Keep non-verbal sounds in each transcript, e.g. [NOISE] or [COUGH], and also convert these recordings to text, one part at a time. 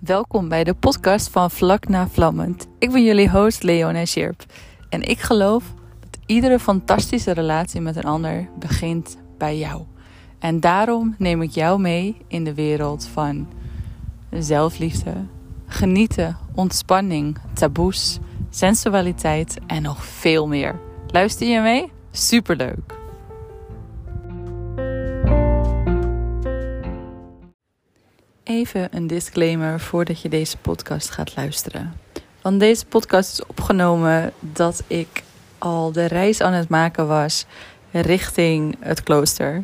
Welkom bij de podcast van Vlak na Vlammend. Ik ben jullie host Leona Scherp en ik geloof dat iedere fantastische relatie met een ander begint bij jou. En daarom neem ik jou mee in de wereld van zelfliefde, genieten, ontspanning, taboes, sensualiteit en nog veel meer. Luister je mee? Superleuk! Even een disclaimer voordat je deze podcast gaat luisteren. Want deze podcast is opgenomen dat ik al de reis aan het maken was richting het klooster.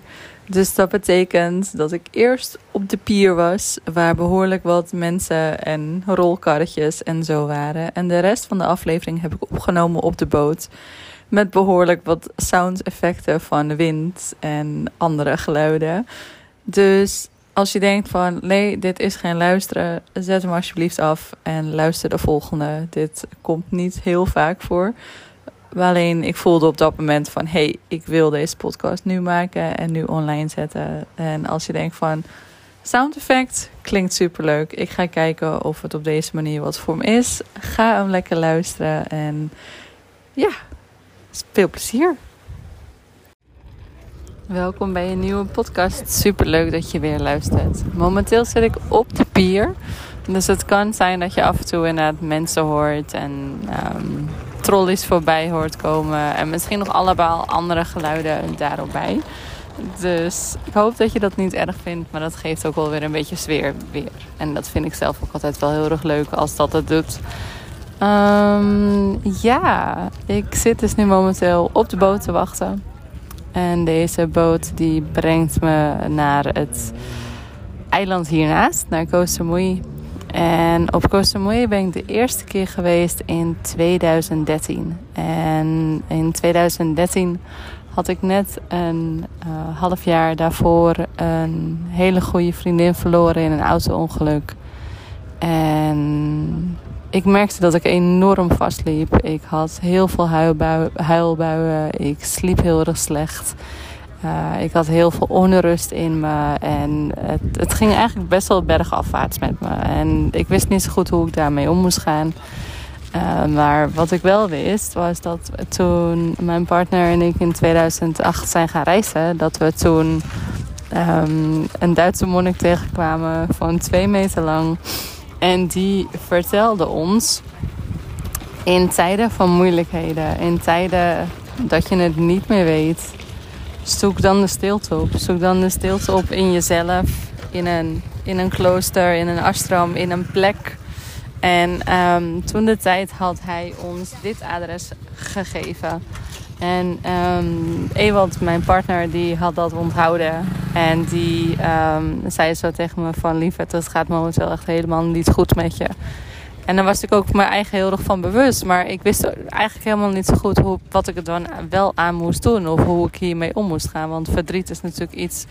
Dus dat betekent dat ik eerst op de pier was, waar behoorlijk wat mensen en rolkarretjes en zo waren. En de rest van de aflevering heb ik opgenomen op de boot. Met behoorlijk wat sound effecten van wind en andere geluiden. Dus als je denkt van nee, dit is geen luisteren, zet hem alsjeblieft af en luister de volgende. Dit komt niet heel vaak voor. Alleen ik voelde op dat moment van hey, ik wil deze podcast nu maken en nu online zetten. En als je denkt van sound effect klinkt superleuk. Ik ga kijken of het op deze manier wat voor me is. Ga hem lekker luisteren en ja, veel plezier. Welkom bij een nieuwe podcast. Super leuk dat je weer luistert. Momenteel zit ik op de pier. Dus het kan zijn dat je af en toe inderdaad mensen hoort en um, trolleys voorbij hoort komen. En misschien nog allemaal andere geluiden daarop bij. Dus ik hoop dat je dat niet erg vindt, maar dat geeft ook wel weer een beetje sfeer weer. En dat vind ik zelf ook altijd wel heel erg leuk als dat het doet. Um, ja, ik zit dus nu momenteel op de boot te wachten. En deze boot die brengt me naar het eiland hiernaast, naar Koh Samui. En op Koh Samui ben ik de eerste keer geweest in 2013. En in 2013 had ik net een uh, half jaar daarvoor een hele goede vriendin verloren in een auto-ongeluk. En ik merkte dat ik enorm vastliep. Ik had heel veel huilbuien. Ik sliep heel erg slecht. Uh, ik had heel veel onrust in me. En het, het, ging eigenlijk best wel bergafwaarts met me. En ik wist niet zo goed hoe ik daarmee om moest gaan. Uh, maar wat ik wel wist, was dat toen mijn partner en ik in 2008 zijn gaan reizen, dat we toen um, een Duitse monnik tegenkwamen van twee meter lang. En die vertelde ons in tijden van moeilijkheden, in tijden dat je het niet meer weet, zoek dan de stilte op. Zoek dan de stilte op in jezelf, in een, in een klooster, in een ashram, in een plek. En um, toen de tijd had hij ons dit adres gegeven. En um, Ewald, mijn partner, die had dat onthouden. En die um, zei zo tegen me van... Lieverd, het gaat momenteel echt helemaal niet goed met je. En dan was ik ook mijn eigen heel erg van bewust. Maar ik wist eigenlijk helemaal niet zo goed hoe, wat ik er dan wel aan moest doen. Of hoe ik hiermee om moest gaan. Want verdriet is natuurlijk iets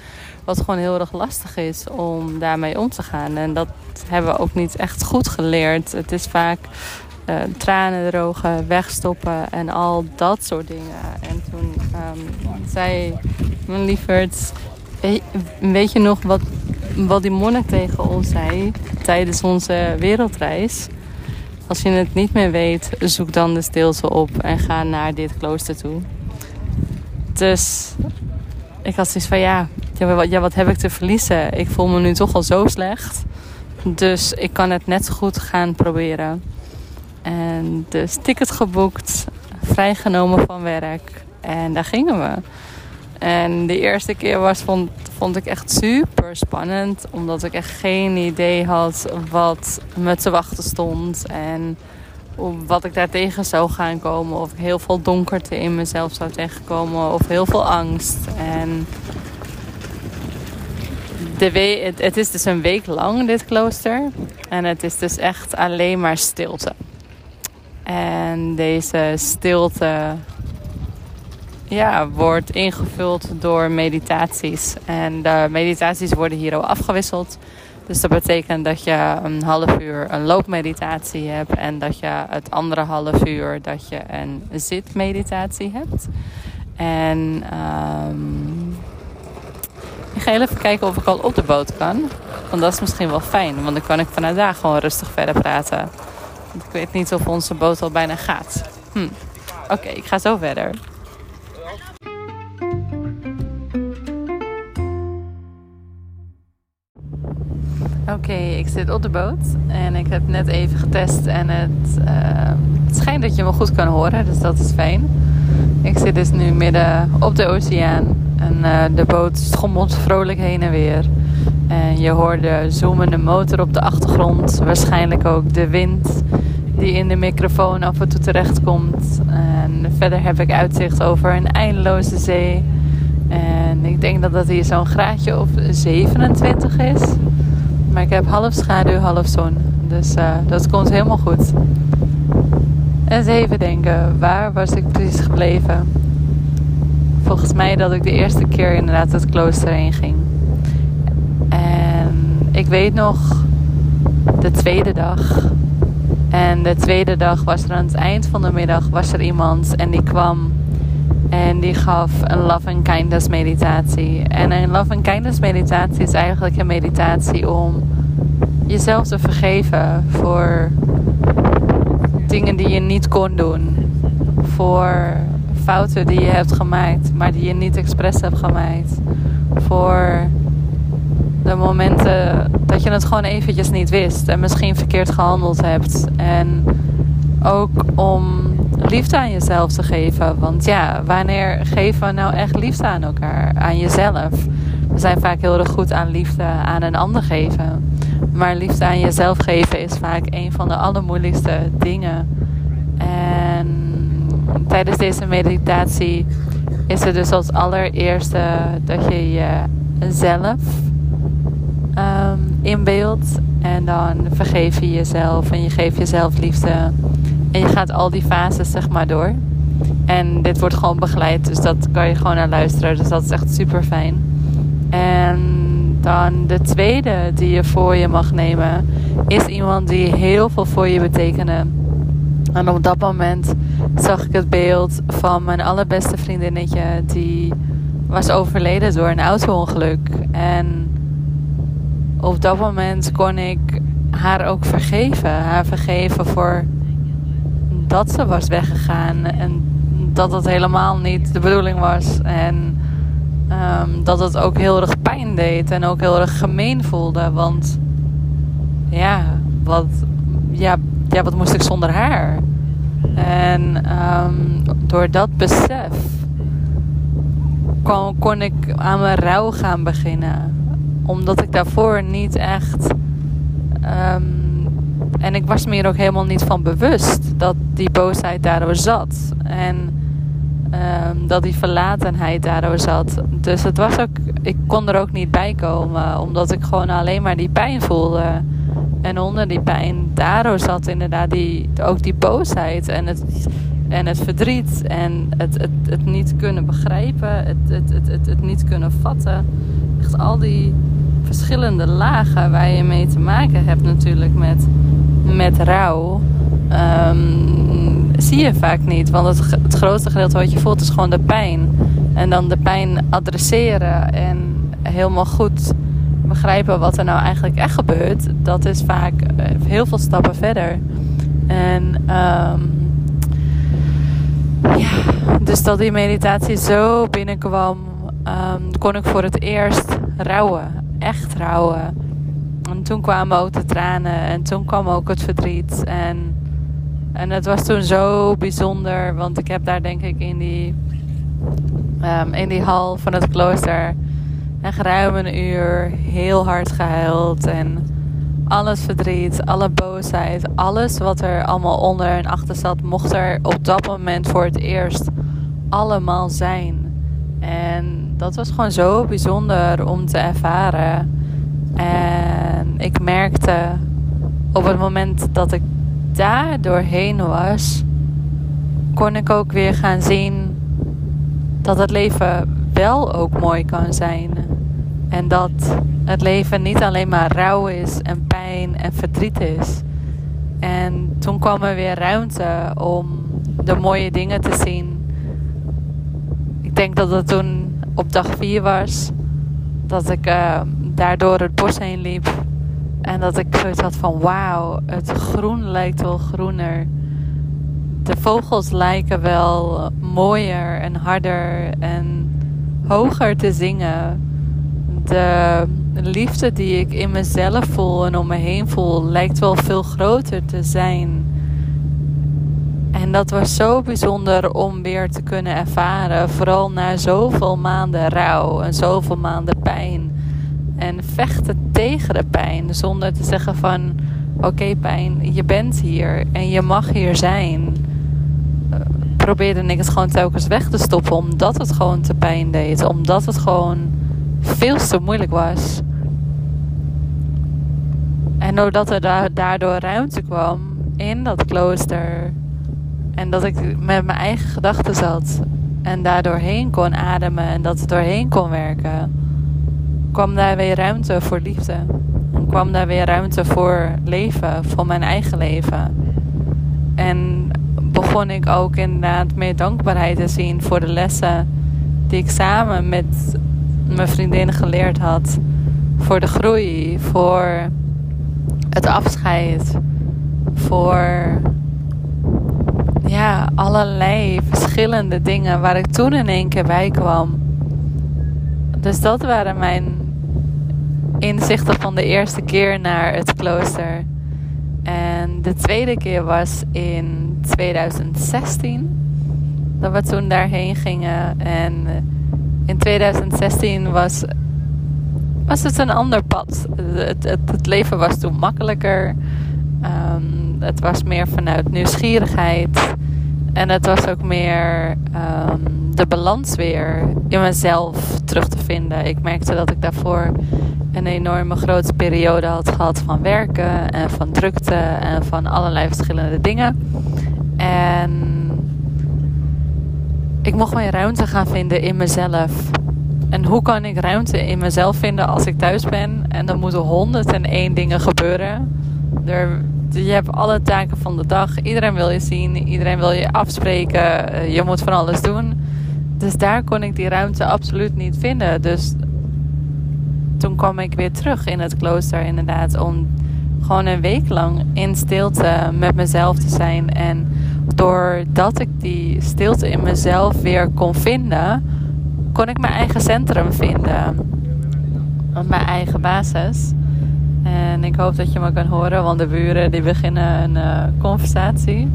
wat gewoon heel erg lastig is om daarmee om te gaan. En dat hebben we ook niet echt goed geleerd. Het is vaak uh, tranen drogen, wegstoppen en al dat soort dingen. En toen um, zei mijn lieverd, weet je nog wat, wat die monnik tegen ons zei tijdens onze wereldreis? Als je het niet meer weet, zoek dan de stilte op en ga naar dit klooster toe. Dus ik had zoiets van ja, ja, wat heb ik te verliezen? Ik voel me nu toch al zo slecht. Dus ik kan het net goed gaan proberen. En dus ticket geboekt, vrijgenomen van werk. En daar gingen we. En de eerste keer was, vond, vond ik echt super spannend. Omdat ik echt geen idee had wat me te wachten stond. En wat ik daar tegen zou gaan komen. Of ik heel veel donkerte in mezelf zou tegenkomen. Of heel veel angst. En de we het, het is dus een week lang, dit klooster. En het is dus echt alleen maar stilte. En deze stilte ja, wordt ingevuld door meditaties. En de meditaties worden hier al afgewisseld. Dus dat betekent dat je een half uur een loopmeditatie hebt en dat je het andere half uur dat je een zitmeditatie hebt. En um, ik ga even kijken of ik al op de boot kan. Want dat is misschien wel fijn, want dan kan ik vanuit daar gewoon rustig verder praten. Ik weet niet of onze boot al bijna gaat. Hm. Oké, ik ga zo verder. Oké, ik zit op de boot en ik heb net even getest en het, uh, het schijnt dat je me goed kan horen, dus dat is fijn. Ik zit dus nu midden op de oceaan en uh, de boot schommelt vrolijk heen en weer. En je hoort de zoemende motor op de achtergrond, waarschijnlijk ook de wind die in de microfoon af en toe terecht komt. En verder heb ik uitzicht over een eindeloze zee. En ik denk dat dat hier zo'n graadje of 27 is. Maar ik heb half schaduw, half zon. Dus uh, dat komt helemaal goed. Eens even denken, waar was ik precies gebleven? Volgens mij dat ik de eerste keer inderdaad het klooster heen ging. Ik weet nog de tweede dag. En de tweede dag was er aan het eind van de middag was er iemand en die kwam en die gaf een love and kindness meditatie. En een love and kindness meditatie is eigenlijk een meditatie om jezelf te vergeven voor dingen die je niet kon doen. Voor fouten die je hebt gemaakt, maar die je niet expres hebt gemaakt. Voor de momenten dat je het gewoon eventjes niet wist en misschien verkeerd gehandeld hebt. En ook om liefde aan jezelf te geven. Want ja, wanneer geven we nou echt liefde aan elkaar, aan jezelf? We zijn vaak heel erg goed aan liefde aan een ander geven. Maar liefde aan jezelf geven is vaak een van de allermoeilijkste dingen. En tijdens deze meditatie is het dus als allereerste dat je jezelf inbeeldt. En dan vergeef je jezelf en je geeft jezelf liefde. En je gaat al die fases zeg maar door. En dit wordt gewoon begeleid, dus dat kan je gewoon naar luisteren. Dus dat is echt super fijn. En dan de tweede die je voor je mag nemen, is iemand die heel veel voor je betekende. En op dat moment zag ik het beeld van mijn allerbeste vriendinnetje, die was overleden door een auto-ongeluk. En op dat moment kon ik haar ook vergeven. Haar vergeven voor dat ze was weggegaan en dat het helemaal niet de bedoeling was. En um, dat het ook heel erg pijn deed en ook heel erg gemeen voelde. Want ja, wat, ja, wat moest ik zonder haar? En um, door dat besef kon, kon ik aan mijn rouw gaan beginnen. Omdat ik daarvoor niet echt. Um, en ik was me hier ook helemaal niet van bewust dat die boosheid daardoor zat. En um, dat die verlatenheid daardoor zat. Dus het was ook, ik kon er ook niet bij komen, omdat ik gewoon alleen maar die pijn voelde. En onder die pijn, daardoor zat inderdaad die, ook die boosheid en het, en het verdriet en het, het, het niet kunnen begrijpen, het, het, het, het niet kunnen vatten. Echt al die verschillende lagen waar je mee te maken hebt natuurlijk met, met rouw. Um, zie je vaak niet. Want het, grootste gedeelte wat je voelt is gewoon de pijn. En dan de pijn adresseren en helemaal goed begrijpen wat er nou eigenlijk echt gebeurt. Dat is vaak eh, heel veel stappen verder. En um, ja, dus dat die meditatie zo binnenkwam, um, kon ik voor het eerst rouwen echt rouwen. En toen kwamen ook de tranen en toen kwam ook het verdriet. En, en het was toen zo bijzonder, want ik heb daar denk ik in die, um, in die hal van het klooster echt ruim een uur heel hard gehuild. En alles verdriet, alle boosheid, alles wat er allemaal onder en achter zat, mocht er op dat moment voor het eerst allemaal zijn. En dat was gewoon zo bijzonder om te ervaren. En ik merkte op het moment dat ik daar doorheen was, kon ik ook weer gaan zien dat het leven wel ook mooi kan zijn. En dat het leven niet alleen maar rouw is en pijn en verdriet is. En toen kwam er weer ruimte om de mooie dingen te zien. Ik denk dat het toen op dag 4 was. Dat ik uh, daar door het bos heen liep. En dat ik zoiets had van wauw, het groen lijkt wel groener. De vogels lijken wel mooier en harder en hoger te zingen. De liefde die ik in mezelf voel en om me heen voel, lijkt wel veel groter te zijn. Dat was zo bijzonder om weer te kunnen ervaren. Vooral na zoveel maanden rouw en zoveel maanden pijn. En vechten tegen de pijn. Zonder te zeggen van oké pijn, je bent hier en je mag hier zijn. Uh, probeerde ik het gewoon telkens weg te stoppen. Omdat het gewoon te pijn deed. Omdat het gewoon veel te moeilijk was. En doordat er daardoor ruimte kwam in dat klooster en dat ik met mijn eigen gedachten zat. En daardoor heen kon ademen en dat het doorheen kon werken. Kwam daar weer ruimte voor liefde. En kwam daar weer ruimte voor leven, voor mijn eigen leven. En begon ik ook inderdaad meer dankbaarheid te zien voor de lessen die ik samen met mijn vriendin geleerd had. Voor de groei, voor het afscheid, voor ja, allerlei verschillende dingen waar ik toen in één keer bij kwam. Dus dat waren mijn inzichten van de eerste keer naar het klooster. En de tweede keer was in 2016 dat we toen daarheen gingen. En in 2016 was, was het een ander pad. Het, het, leven was toen makkelijker. Um, het was meer vanuit nieuwsgierigheid. En het was ook meer um, de balans weer in mezelf terug te vinden. Ik merkte dat ik daarvoor een enorme grote periode had gehad van werken en van drukte en van allerlei verschillende dingen. En ik mocht meer ruimte gaan vinden in mezelf. En hoe kan ik ruimte in mezelf vinden als ik thuis ben? En dan moeten 101 dingen gebeuren. Er je hebt alle taken van de dag. Iedereen wil je zien, iedereen wil je afspreken. Eh, je moet van alles doen. Dus daar kon ik die ruimte absoluut niet vinden. Dus toen kwam ik weer terug in het klooster, inderdaad, om gewoon een week lang in stilte met mezelf te zijn. En doordat ik die stilte in mezelf weer kon vinden, kon ik mijn eigen centrum vinden. Mijn eigen basis. En ik hoop dat je me kan horen, want de buren die beginnen een uh, conversatie.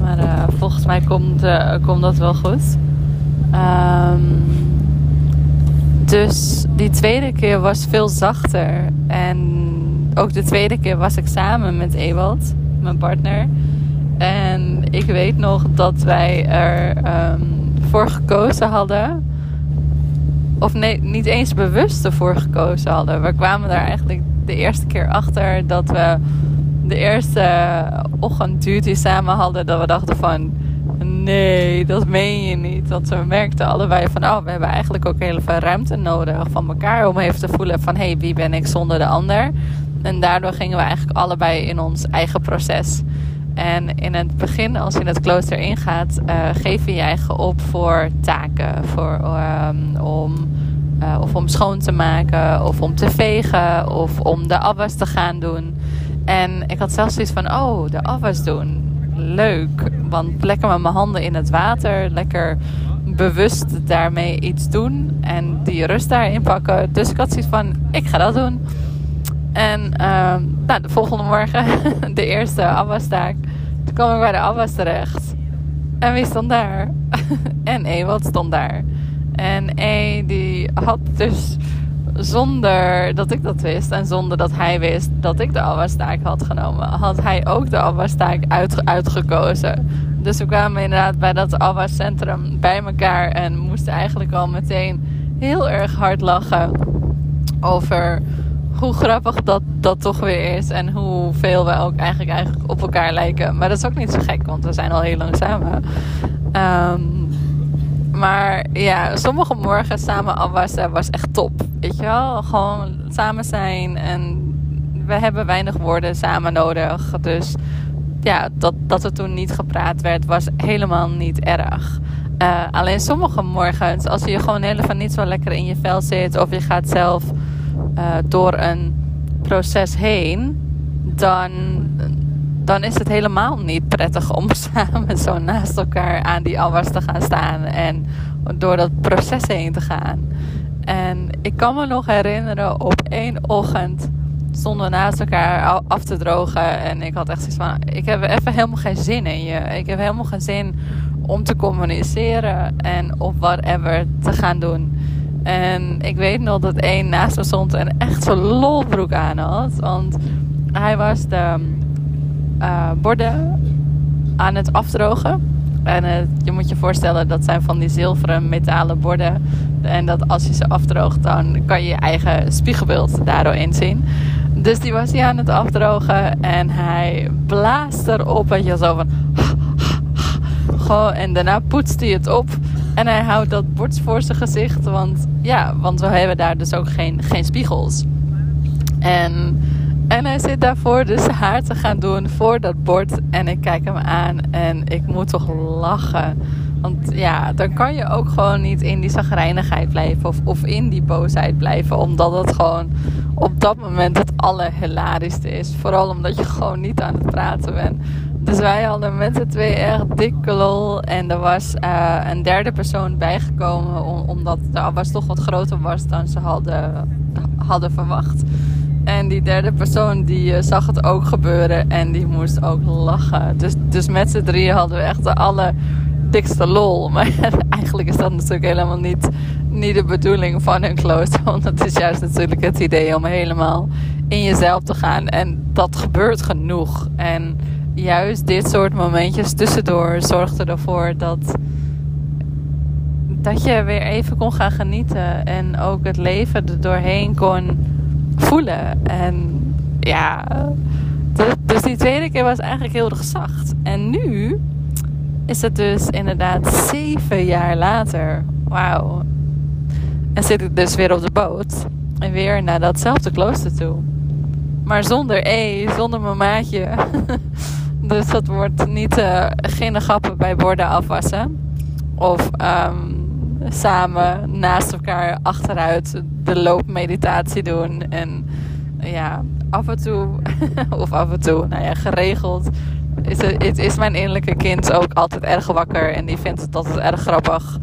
Maar uh, volgens mij komt, uh, komt dat wel goed. Um, dus die tweede keer was veel zachter. En ook de tweede keer was ik samen met Ewald, mijn partner. En ik weet nog dat wij er um, voor gekozen hadden. Of nee, niet eens bewust ervoor gekozen hadden. We kwamen daar eigenlijk de eerste keer achter dat we de eerste ochtend duty samen hadden. Dat we dachten van nee, dat meen je niet. Dat we merkten allebei van oh, we hebben eigenlijk ook heel veel ruimte nodig van elkaar. Om even te voelen van hé, hey, wie ben ik zonder de ander. En daardoor gingen we eigenlijk allebei in ons eigen proces. En in het begin, als je in het klooster ingaat, uh, geef je je eigen op voor taken. Voor, um, om uh, of om schoon te maken, of om te vegen, of om de afwas te gaan doen. En ik had zelfs zoiets van: oh, de afwas doen. Leuk. Want lekker met mijn handen in het water, lekker bewust daarmee iets doen en die rust daarin pakken. Dus ik had zoiets van: ik ga dat doen. En uh, nou, de volgende morgen, [LAUGHS] de eerste afwastaak, toen kwam ik bij de afwas terecht. En wie stond daar? [LAUGHS] en Ewald stond daar. En E die had dus zonder dat ik dat wist en zonder dat hij wist dat ik de afwastaak had genomen, had hij ook de afwastaak uit, uitgekozen. Dus we kwamen inderdaad bij dat afwascentrum bij elkaar en moesten eigenlijk al meteen heel erg hard lachen over hoe grappig dat, dat toch weer is en hoeveel we ook eigenlijk, eigenlijk op elkaar lijken. Maar dat is ook niet zo gek, want we zijn al heel lang samen. Um, maar ja, sommige morgen samen afwassen was echt top. Weet je wel? Gewoon samen zijn. En we hebben weinig woorden samen nodig. Dus ja, dat, dat er toen niet gepraat werd, was helemaal niet erg. Uh, alleen sommige morgens, als je gewoon helemaal niet zo lekker in je vel zit, of je gaat zelf uh, door een proces heen, dan, dan is het helemaal niet prettig om [LAUGHS] samen zo naast elkaar aan die afwas te gaan staan en door dat proces heen te gaan. En ik kan me nog herinneren, op één ochtend stonden we naast elkaar af te drogen. En ik had echt zoiets van: ik heb even helemaal geen zin in je. Ik heb helemaal geen zin om te communiceren en op whatever te gaan doen. En ik weet nog dat één naast me stond en echt zo'n lolbroek aan had. Want hij was de uh, borden aan het afdrogen. En uh, je moet je voorstellen, dat zijn van die zilveren metalen borden. En dat als je ze afdroogt, dan kan je je eigen spiegelbeeld daardoor inzien. Dus die was hij aan het afdrogen en hij blaast erop. Weet je, zo van... [LAUGHS] Goh, en daarna poetst hij het op. En hij houdt dat bord voor zijn gezicht. Want ja, want we hebben daar dus ook geen, geen spiegels. En, en hij zit daarvoor dus haar te gaan doen voor dat bord. En ik kijk hem aan en ik moet toch lachen. Want ja, dan kan je ook gewoon niet in die zagrijnigheid blijven of, of in die boosheid blijven. Omdat het gewoon op dat moment het allerhilarischste is. Vooral omdat je gewoon niet aan het praten bent. Dus wij hadden met z'n twee echt dikke lol. En er was uh, een derde persoon bijgekomen. Omdat de afwas toch wat groter was dan ze hadden, hadden verwacht. En die derde persoon die uh, zag het ook gebeuren. En die moest ook lachen. Dus, dus met z'n drieën hadden we echt de alle dikste lol. [LAUGHS] Maar eigenlijk is dat natuurlijk helemaal niet, niet de bedoeling van een klooster. [LAUGHS] Want het is juist natuurlijk het idee om helemaal in jezelf te gaan. En dat gebeurt genoeg. En juist dit soort momentjes tussendoor zorgde ervoor dat, dat je weer even kon gaan genieten. En ook het leven er doorheen kon voelen. En ja, dus die tweede keer was eigenlijk heel erg zacht. En nu is het dus inderdaad zeven jaar later. Wauw. En zit ik dus weer op de boot. En weer naar datzelfde klooster toe. Maar zonder E, zonder mijn maatje. [LAUGHS] dus dat wordt niet uh, geen grappen bij borden afwassen. Of um, samen naast elkaar achteruit de loopmeditatie doen. En ja, af en toe, [LAUGHS] of af en toe, nou ja, geregeld is, het, is mijn innerlijke kind ook altijd erg wakker. En die vindt het altijd erg grappig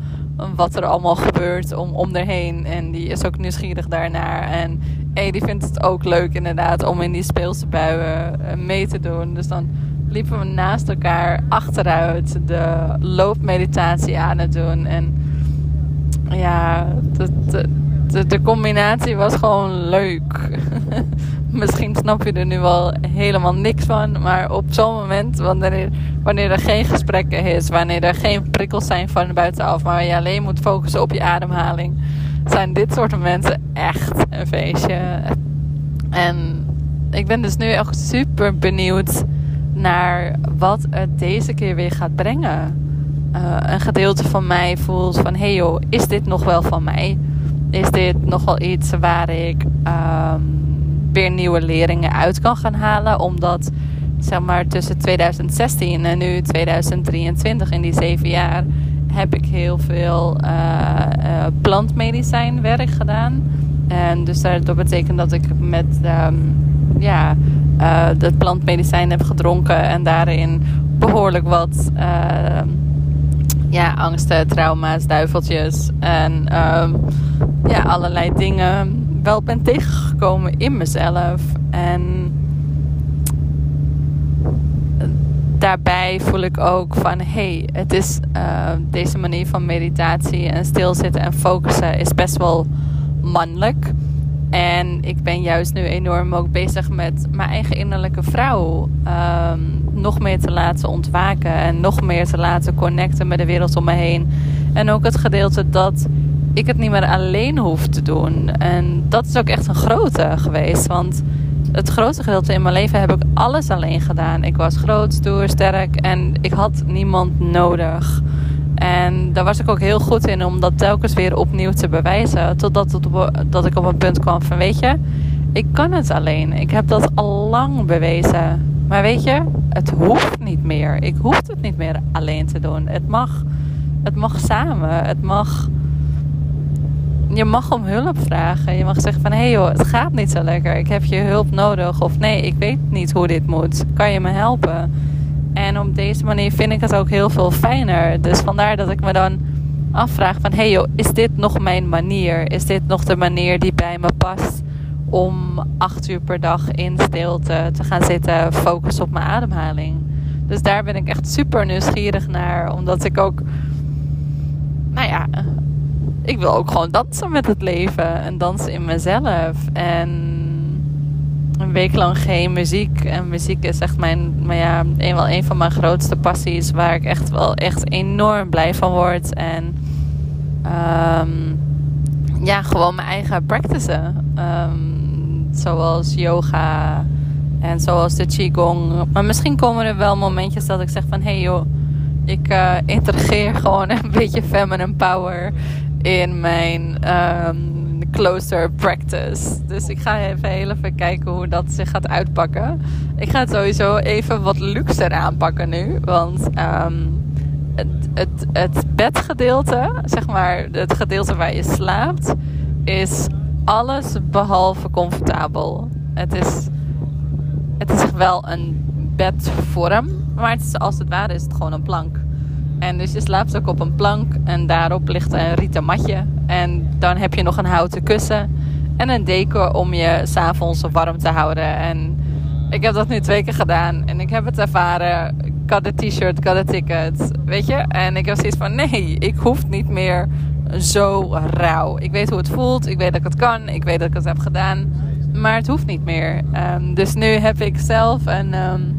wat er allemaal gebeurt om, om erheen. En die is ook nieuwsgierig daarnaar. En hey, die vindt het ook leuk inderdaad om in die speelse buien eh, mee te doen. Dus dan liepen we naast elkaar achteruit de loopmeditatie aan het doen. En ja, de, de, de combinatie was gewoon leuk. [LAUGHS] Misschien snap je er nu wel helemaal niks van. Maar op zo'n moment, wanneer, wanneer er geen gesprekken is, wanneer er geen prikkels zijn van buitenaf, maar je alleen moet focussen op je ademhaling, zijn dit soort momenten echt een feestje. En ik ben dus nu echt super benieuwd naar wat het deze keer weer gaat brengen. Uh, een gedeelte van mij voelt van: hey joh, is dit nog wel van mij? Is dit nog wel iets waar ik um, weer nieuwe leerlingen uit kan gaan halen. Omdat zeg maar tussen 2016 en nu 2023 in die zeven jaar heb ik heel veel uh, uh, plantmedicijnwerk gedaan. En dus dat betekent dat ik met um, ja, uh, dat plantmedicijn heb gedronken en daarin behoorlijk wat ja, angsten, trauma's, duiveltjes en um, ja, allerlei dingen wel ben tegengekomen in mezelf. En daarbij voel ik ook van hey, het is uh, deze manier van meditatie en stilzitten en focussen is best wel mannelijk. En ik ben juist nu enorm ook bezig met mijn eigen innerlijke vrouw um, nog meer te laten ontwaken en nog meer te laten connecten met de wereld om me heen. En ook het gedeelte dat ik het niet meer alleen hoef te doen. En dat is ook echt een grote geweest. Want het grootste gedeelte in mijn leven heb ik alles alleen gedaan. Ik was groot, stoer, sterk en ik had niemand nodig. En daar was ik ook heel goed in om dat telkens weer opnieuw te bewijzen. Totdat dat ik op een punt kwam van weet je, ik kan het alleen. Ik heb dat al lang bewezen. Maar weet je, het hoeft niet meer. Ik hoef het niet meer alleen te doen. Het mag Het mag samen. Het mag. Je mag om hulp vragen. Je mag zeggen van hé hey joh, het gaat niet zo lekker. Ik heb je hulp nodig. Of nee, ik weet niet hoe dit moet. Kan je me helpen? En op deze manier vind ik het ook heel veel fijner. Dus vandaar dat ik me dan afvraag van... hé hey joh, is dit nog mijn manier? Is dit nog de manier die bij me past... om acht uur per dag in stilte te gaan zitten... focus op mijn ademhaling? Dus daar ben ik echt super nieuwsgierig naar. Omdat ik ook... Nou ja... Ik wil ook gewoon dansen met het leven. En dansen in mezelf. En een week lang geen muziek. En muziek is echt mijn, maar ja, een, een van mijn grootste passies. Waar ik echt wel echt enorm blij van word. En um, ja, gewoon mijn eigen practicen. Um, zoals yoga en zoals de qigong. Maar misschien komen er wel momentjes dat ik zeg van... Hé hey joh, ik uh, [LAUGHS] gewoon een beetje feminine power in mijn... Um, closer practice. Dus ik ga even even kijken hoe dat zich gaat uitpakken. Ik ga het sowieso even wat luxer aanpakken nu. Want um, het, het, het bedgedeelte, zeg maar het gedeelte waar je slaapt, is alles behalve comfortabel. Het is, het is wel een bedvorm, maar het is, als het ware is het gewoon een plank. En dus je slaapt ook op een plank en daarop ligt een rieten matje. En dan heb je nog een houten kussen en een deken om je s'avonds warm te houden. En ik heb dat nu twee keer gedaan en ik heb het ervaren. Ik had een t-shirt, ik had een ticket, weet je. En ik heb zoiets van, nee, ik hoef niet meer zo rauw. Ik weet hoe het voelt, ik weet dat ik het kan, ik weet dat ik het heb gedaan. Maar het hoeft niet meer. Um, dus nu heb ik zelf een, um,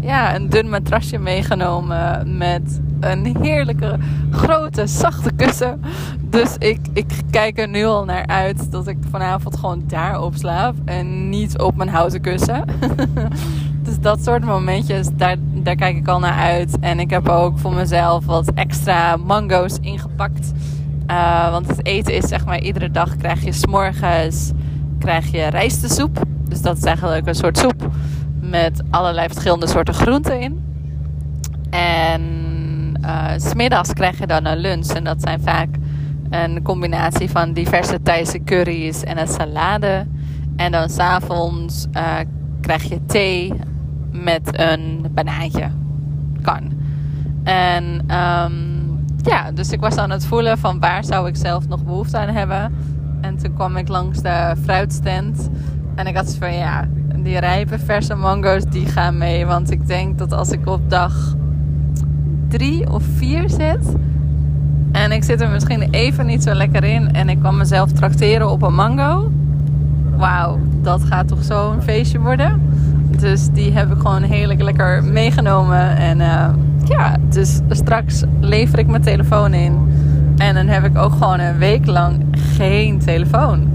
ja, een dun matrasje meegenomen met een heerlijke, grote, zachte kussen. Dus ik, ik kijk er nu al naar uit dat ik vanavond gewoon daarop slaap. En niet op mijn houten kussen. [LAUGHS] dus dat soort momentjes, daar, daar kijk ik al naar uit. En ik heb ook voor mezelf wat extra mango's ingepakt. Uh, want het eten is zeg maar iedere dag krijg je s'morgens krijg je rijstesoep. Dus dat is eigenlijk een soort soep met allerlei verschillende soorten groenten in. En uh, smiddags krijg je dan een lunch. En dat zijn vaak een combinatie van diverse Thaise curry's en een salade. En dan s'avonds uh, krijg je thee met een banaantje. Kan. En um, ja, dus ik was aan het voelen van waar zou ik zelf nog behoefte aan hebben. En toen kwam ik langs de fruitstand. En ik had van ja, die rijpe verse mango's die gaan mee. Want ik denk dat als ik op dag drie of vier zit. En ik zit er misschien even niet zo lekker in. En ik kan mezelf trakteren op een mango. Wauw, dat gaat toch zo'n feestje worden. Dus die heb ik gewoon heerlijk lekker meegenomen. En uh, ja, dus straks lever ik mijn telefoon in. En dan heb ik ook gewoon een week lang geen telefoon.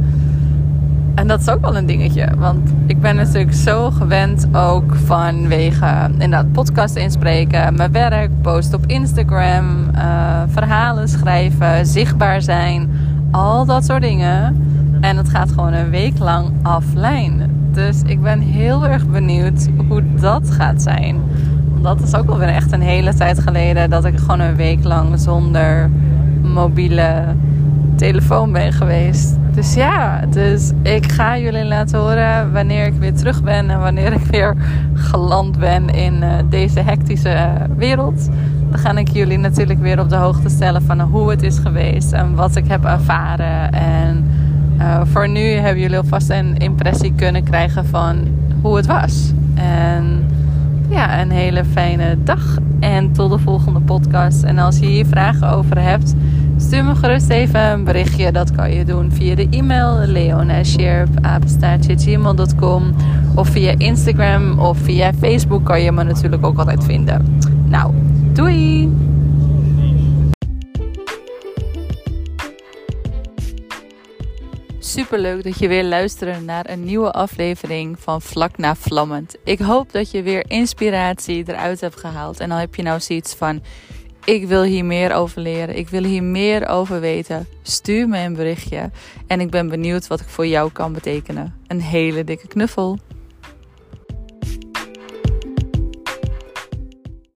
En dat is ook wel een dingetje. Want ik ben natuurlijk zo gewend ook vanwege inderdaad podcast inspreken, mijn werk, post op Instagram, uh, verhalen schrijven, zichtbaar zijn. Al dat soort dingen. En het gaat gewoon een week lang offline. Dus ik ben heel erg benieuwd hoe dat gaat zijn. Dat is ook alweer echt een hele tijd geleden dat ik gewoon een week lang zonder mobiele telefoon ben geweest. Dus ja, dus ik ga jullie laten horen wanneer ik weer terug ben en wanneer ik weer geland ben in uh, deze hectische uh, wereld. Dan ga ik jullie natuurlijk weer op de hoogte stellen van hoe het is geweest en wat ik heb ervaren. En uh, voor nu hebben jullie alvast een impressie kunnen krijgen van hoe het was. En ja, een hele fijne dag en tot de volgende podcast. En als je hier vragen over hebt Stuur me gerust even een berichtje. Dat kan je doen via de e-mail leonasjerp.gmail.com Of via Instagram of via Facebook kan je me natuurlijk ook altijd vinden. Nou, doei! Super leuk dat je weer luistert naar een nieuwe aflevering van Vlak na Vlammend. Ik hoop dat je weer inspiratie eruit hebt gehaald. En dan heb je nou zoiets van ik wil hier meer over leren. Ik wil hier meer over weten. Stuur me een berichtje. En ik ben benieuwd wat ik voor jou kan betekenen. Een hele dikke knuffel.